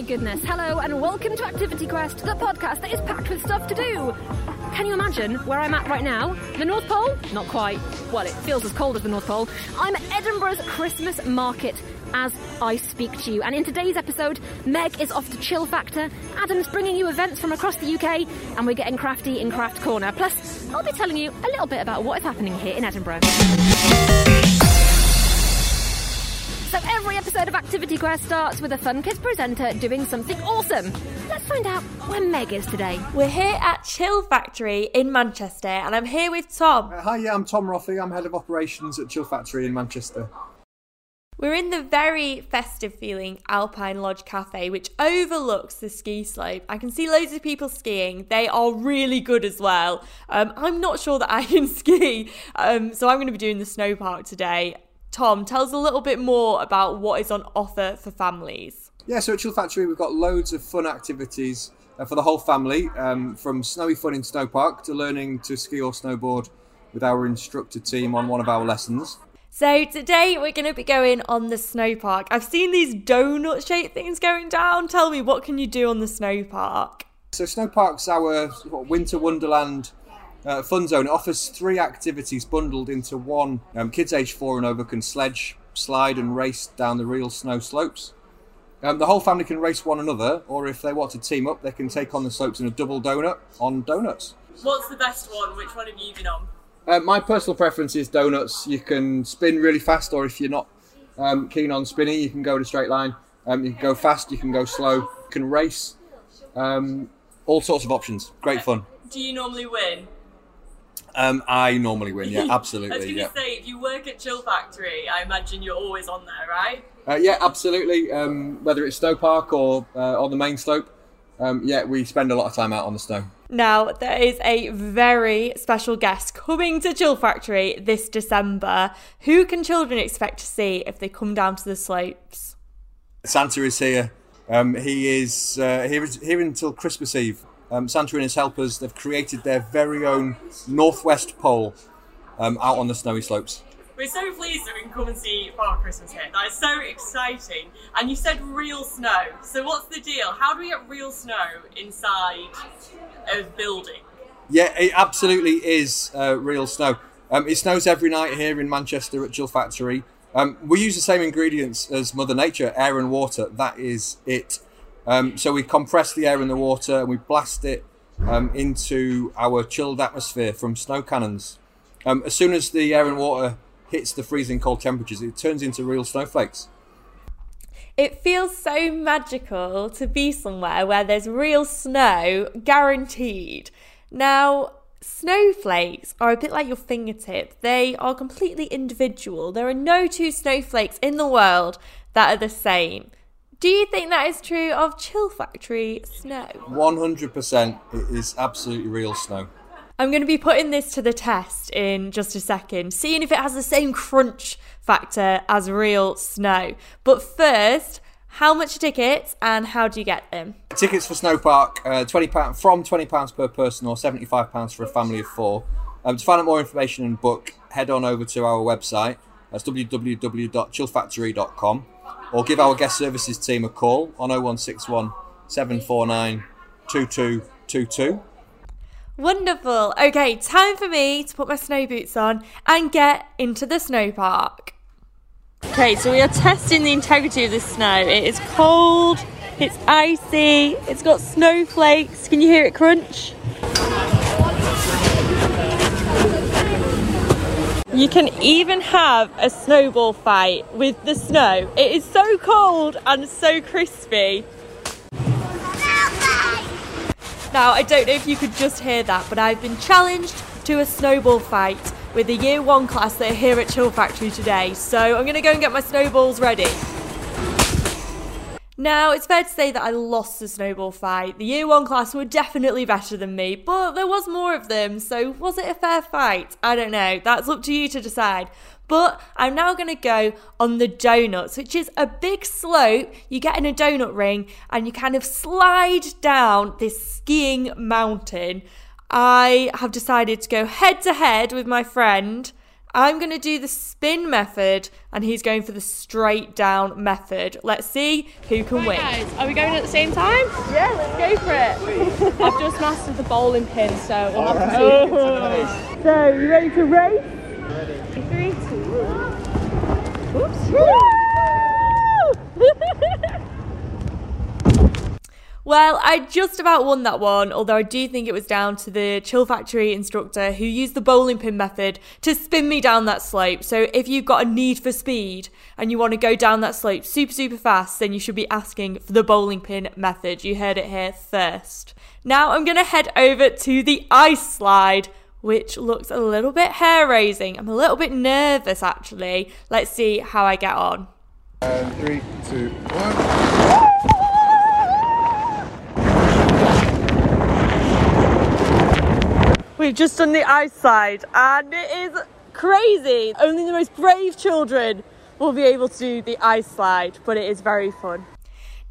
my goodness. Hello and welcome to Activity Quest, the podcast that is packed with stuff to do. Can you imagine where I'm at right now? The North Pole? Not quite. Well, it feels as cold as the North Pole. I'm at Edinburgh's Christmas market as I speak to you. And in today's episode, Meg is off to Chill Factore, Adam's bringing you events from across the UK, and we're getting crafty in Craft Corner. Plus, I'll be telling you a little bit about what is happening here in Edinburgh. So every episode of Activity Quest starts with a Fun Kids presenter doing something awesome. Let's find out where Meg is today. We're here at Chill Factore in Manchester, and I'm here with Tom. Uh, hi, yeah, I'm Tom Roffey. I'm head of operations at Chill Factore in Manchester. We're in the very festive feeling Alpine Lodge Cafe, which overlooks the ski slope. I can see loads of people skiing. They are really good as well. Um, I'm not sure that I can ski, um, so I'm going to be doing the snow park today. Tom, tell us a little bit more about what is on offer for families. Yeah, so at Chill Factore, we've got loads of fun activities uh, for the whole family, um, from snowy fun in Snow Park to learning to ski or snowboard with our instructor team on one of our lessons. So today we're going to be going on the snow park. I've seen these donut shaped things going down. Tell me, what can you do on the snow park? So Snow Park's our winter wonderland uh, Fun Zone offers three activities bundled into one. Um, kids aged four and over can sledge, slide, and race down the real snow slopes. Um, the whole family can race one another, or if they want to team up, they can take on the slopes in a double donut on donuts. What's the best one? Which one have you been on? Uh, my personal preference is donuts. You can spin really fast, or if you're not um, keen on spinning, you can go in a straight line. Um, you can go fast, you can go slow, you can race. Um, all sorts of options. Great fun. Do you normally win? Um, I normally win, yeah, absolutely. I was going to yeah. say, if you work at Chill Factore, I imagine you're always on there, right? Uh, yeah, absolutely. Um, whether it's Snow Park or uh, on the main slope, um, yeah, we spend a lot of time out on the snow. Now, there is a very special guest coming to Chill Factore this December. Who can children expect to see if they come down to the slopes? Santa is here. Um, he is uh, here, here until Christmas Eve. Um, Santa and his helpers, they've created their very own Northwest Pole um, out on the snowy slopes. We're so pleased that we can come and see Father Christmas here. That is so exciting. And you said real snow. So what's the deal? How do we get real snow inside a building? Yeah, it absolutely is uh, real snow. Um, it snows every night here in Manchester at Chill Factore. Um, we use the same ingredients as Mother Nature, air and water. That is it. Um, so we compress the air and the water and we blast it um, into our chilled atmosphere from snow cannons. Um, as soon as the air and water hits the freezing cold temperatures, it turns into real snowflakes. It feels so magical to be somewhere where there's real snow guaranteed. Now, snowflakes are a bit like your fingertip, they are completely individual. There are no two snowflakes in the world that are the same. Do you think that is true of Chill Factore snow? 100% it is absolutely real snow. I'm going to be putting this to the test in just a second, seeing if it has the same crunch factor as real snow. But first, how much are tickets and how do you get them? Tickets for Snow Park, uh, twenty pound from twenty pounds per person or seventy five pounds for a family of four. Um, to find out more information and book, head on over to our website. That's www.chillfactore.com or give our guest services team a call on 0161 749 2222. Wonderful. Okay, time for me to put my snow boots on and get into the snow park. Okay, so we are testing the integrity of the snow. It is cold, it's icy, it's got snowflakes. Can you hear it crunch? You can even have a snowball fight with the snow. It is so cold and so crispy. Now, I don't know if you could just hear that, but I've been challenged to a snowball fight with the year one class that are here at Chill Factore today. So I'm going to go and get my snowballs ready. Now, it's fair to say that I lost the snowball fight. The year one class were definitely better than me, but there was more of them, so was it a fair fight? I don't know. That's up to you to decide. But I'm now going to go on the donuts, which is a big slope you get in a donut ring and you kind of slide down this skiing mountain. I have decided to go head to head with my friend I'm going to do the spin method and he's going for the straight down method. Let's see who can win. Guys, are we going at the same time? Yeah, let's go for it. I've just mastered the bowling pin, so we'll have to see. So, you ready to race? Ready. Three, two, one. Oops. Well, I just about won that one, although I do think it was down to the Chill Factore instructor who used the bowling pin method to spin me down that slope. So if you've got a need for speed and you want to go down that slope super, super fast, then you should be asking for the bowling pin method. You heard it here first. Now I'm going to head over to the ice slide, which looks a little bit hair raising. I'm a little bit nervous actually. Let's see how I get on. And three, two, one. We've just done the ice slide and it is crazy. Only the most brave children will be able to do the ice slide, but it is very fun.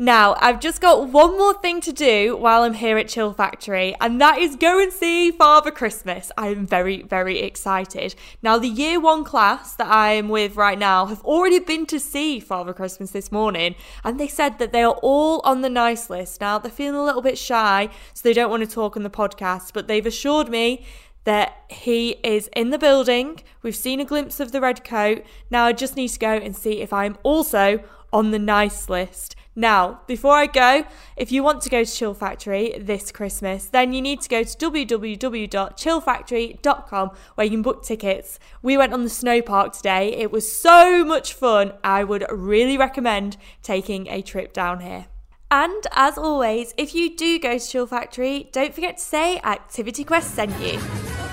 Now, I've just got one more thing to do while I'm here at Chill Factore, and that is go and see Father Christmas. I am very, very excited. Now, the year one class that I am with right now have already been to see Father Christmas this morning, and they said that they are all on the nice list. Now, they're feeling a little bit shy, so they don't want to talk on the podcast, but they've assured me that he is in the building. We've seen a glimpse of the red coat. Now I just need to go and see if I'm also on the nice list. Now, before I go, if you want to go to Chill Factore this Christmas, then you need to go to www.chillfactore.com where you can book tickets. We went on the snow park today. It was so much fun. I would really recommend taking a trip down here. And as always, if you do go to Chill Factore, don't forget to say Activity Quest sent you.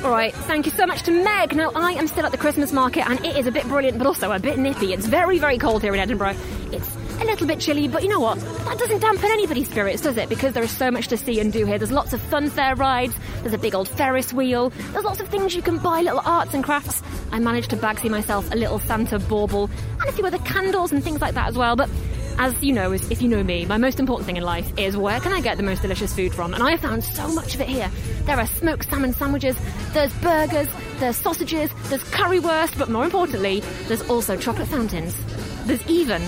All right, thank you so much to Meg. Now, I am still at the Christmas market and it is a bit brilliant, but also a bit nippy. It's very, very cold here in Edinburgh. It's a little bit chilly, but you know what? That doesn't dampen anybody's spirits, does it? Because there is so much to see and do here. There's lots of fun fair rides, there's a big old Ferris wheel, there's lots of things you can buy, little arts and crafts. I managed to bagsy myself a little Santa bauble and a few other candles and things like that as well, but as you know, if you know me, my most important thing in life is where can I get the most delicious food from? And I have found so much of it here. There are smoked salmon sandwiches, there's burgers, there's sausages, there's currywurst, but more importantly, there's also chocolate fountains. There's even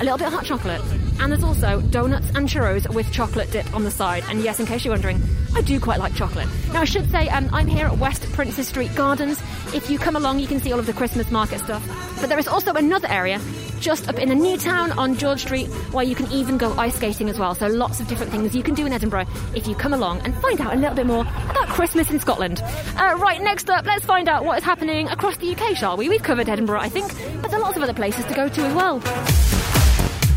a little bit of hot chocolate. And there's also donuts and churros with chocolate dip on the side. And yes, in case you're wondering, I do quite like chocolate. Now, I should say, um, I'm here at West Princes Street Gardens. If you come along, you can see all of the Christmas market stuff. But there is also another area just up in a new town on George Street where you can even go ice skating as well. So lots of different things you can do in Edinburgh if you come along and find out a little bit more about Christmas in Scotland. Uh, right, next up, let's find out what is happening across the UK, shall we? We've covered Edinburgh, I think, but there are lots of other places to go to as well.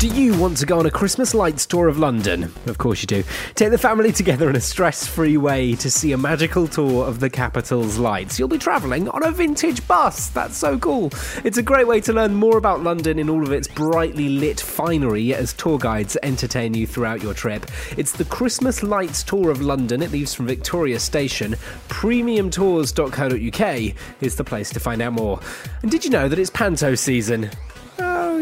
Do you want to go on a Christmas lights tour of London? Of course you do. Take the family together in a stress free way to see a magical tour of the capital's lights. You'll be travelling on a vintage bus. That's so cool. It's a great way to learn more about London in all of its brightly lit finery as tour guides entertain you throughout your trip. It's the Christmas Lights Tour of London. It leaves from Victoria Station. Premiumtours.co.uk is the place to find out more. And did you know that it's Panto season?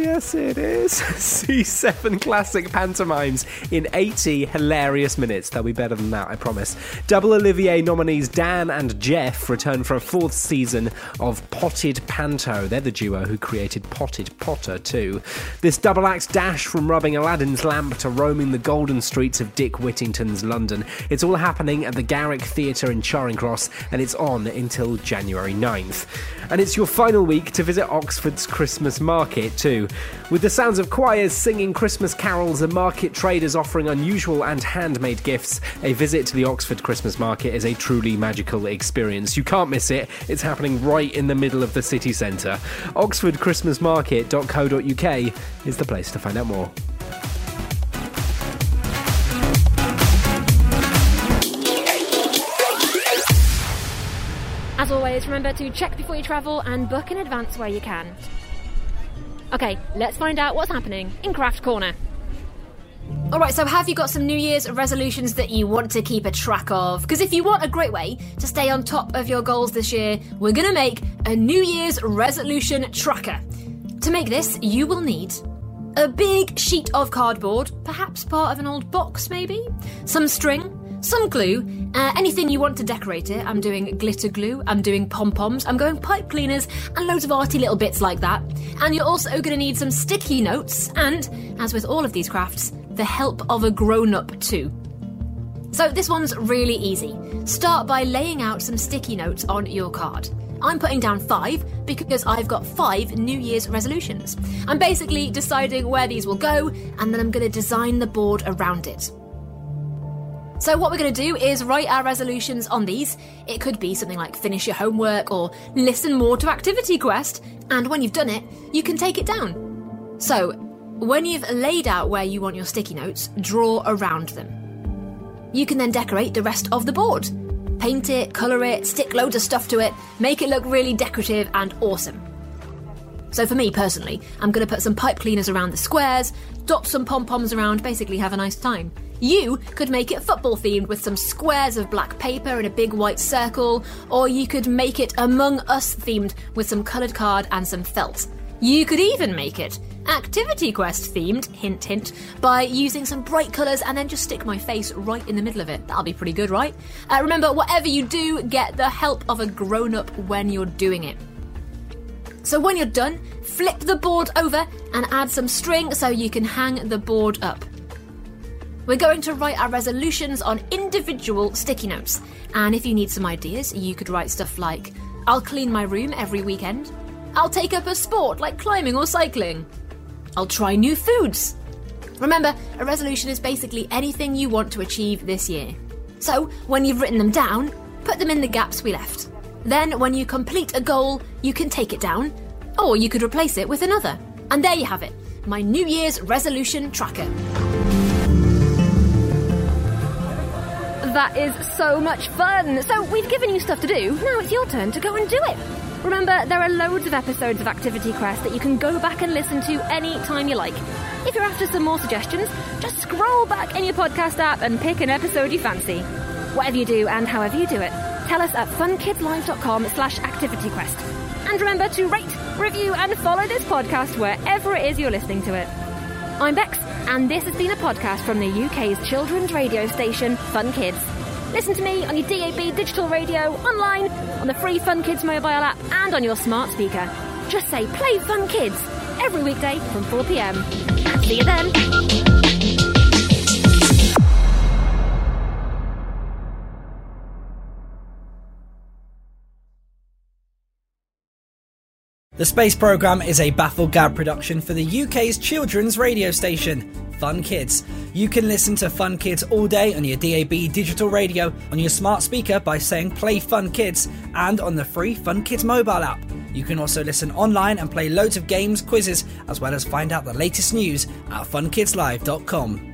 Oh, yes, it is. See seven classic pantomimes in 80 hilarious minutes. They'll be better than that, I promise. Double Olivier nominees Dan and Jeff return for a fourth season of Potted Panto. They're the duo who created Potted Potter, too. This double act dash from rubbing Aladdin's lamp to roaming the golden streets of Dick Whittington's London. It's all happening at the Garrick Theatre in Charing Cross, and it's on until January 9th. And it's your final week to visit Oxford's Christmas market, too. With the sounds of choirs singing Christmas carols and market traders offering unusual and handmade gifts, a visit to the Oxford Christmas market is a truly magical experience. You can't miss it, it's happening right in the middle of the city centre. OxfordChristmasMarket.co.uk is the place to find out more. As always, remember to check before you travel and book in advance where you can. Okay, let's find out what's happening in Craft Corner. Alright, so have you got some New Year's resolutions that you want to keep a track of? Because if you want a great way to stay on top of your goals this year, we're gonna make a New Year's resolution tracker. To make this, you will need a big sheet of cardboard, perhaps part of an old box maybe, some string, some glue, uh, anything you want to decorate it. I'm doing glitter glue, I'm doing pom poms, I'm going pipe cleaners, and loads of arty little bits like that. And you're also going to need some sticky notes, and, as with all of these crafts, the help of a grown up too. So, this one's really easy. Start by laying out some sticky notes on your card. I'm putting down five because I've got five New Year's resolutions. I'm basically deciding where these will go and then I'm going to design the board around it. So, what we're going to do is write our resolutions on these. It could be something like finish your homework or listen more to Activity Quest, and when you've done it, you can take it down. So, when you've laid out where you want your sticky notes, draw around them. You can then decorate the rest of the board. Paint it, colour it, stick loads of stuff to it, make it look really decorative and awesome. So for me personally, I'm going to put some pipe cleaners around the squares, dot some pom poms around, basically have a nice time. You could make it football themed with some squares of black paper in a big white circle, or you could make it Among Us themed with some coloured card and some felt. You could even make it Activity Quest themed, hint hint, by using some bright colours and then just stick my face right in the middle of it. That'll be pretty good, right? Uh, remember, whatever you do, get the help of a grown up when you're doing it. So when you're done, flip the board over and add some string so you can hang the board up. We're going to write our resolutions on individual sticky notes. And if you need some ideas, you could write stuff like I'll clean my room every weekend. I'll take up a sport like climbing or cycling. I'll try new foods. Remember, a resolution is basically anything you want to achieve this year. So, when you've written them down, put them in the gaps we left. Then, when you complete a goal, you can take it down, or you could replace it with another. And there you have it my New Year's resolution tracker. That is so much fun! So, we've given you stuff to do, now it's your turn to go and do it. Remember, there are loads of episodes of Activity Quest that you can go back and listen to any time you like. If you're after some more suggestions, just scroll back in your podcast app and pick an episode you fancy. Whatever you do and however you do it, tell us at funkidslive.com slash activityquest. And remember to rate, review and follow this podcast wherever it is you're listening to it. I'm Bex, and this has been a podcast from the UK's children's radio station, Fun Kids. Listen to me on your DAB digital radio, online, on the free Fun Kids mobile app, and on your smart speaker. Just say Play Fun Kids every weekday from 4 pm. See you then. The Space Programme is a Baffled Gab production for the UK's children's radio station, Fun Kids. You can listen to Fun Kids all day on your DAB digital radio, on your smart speaker by saying Play Fun Kids, and on the free Fun Kids mobile app. You can also listen online and play loads of games, quizzes, as well as find out the latest news at funkidslive.com.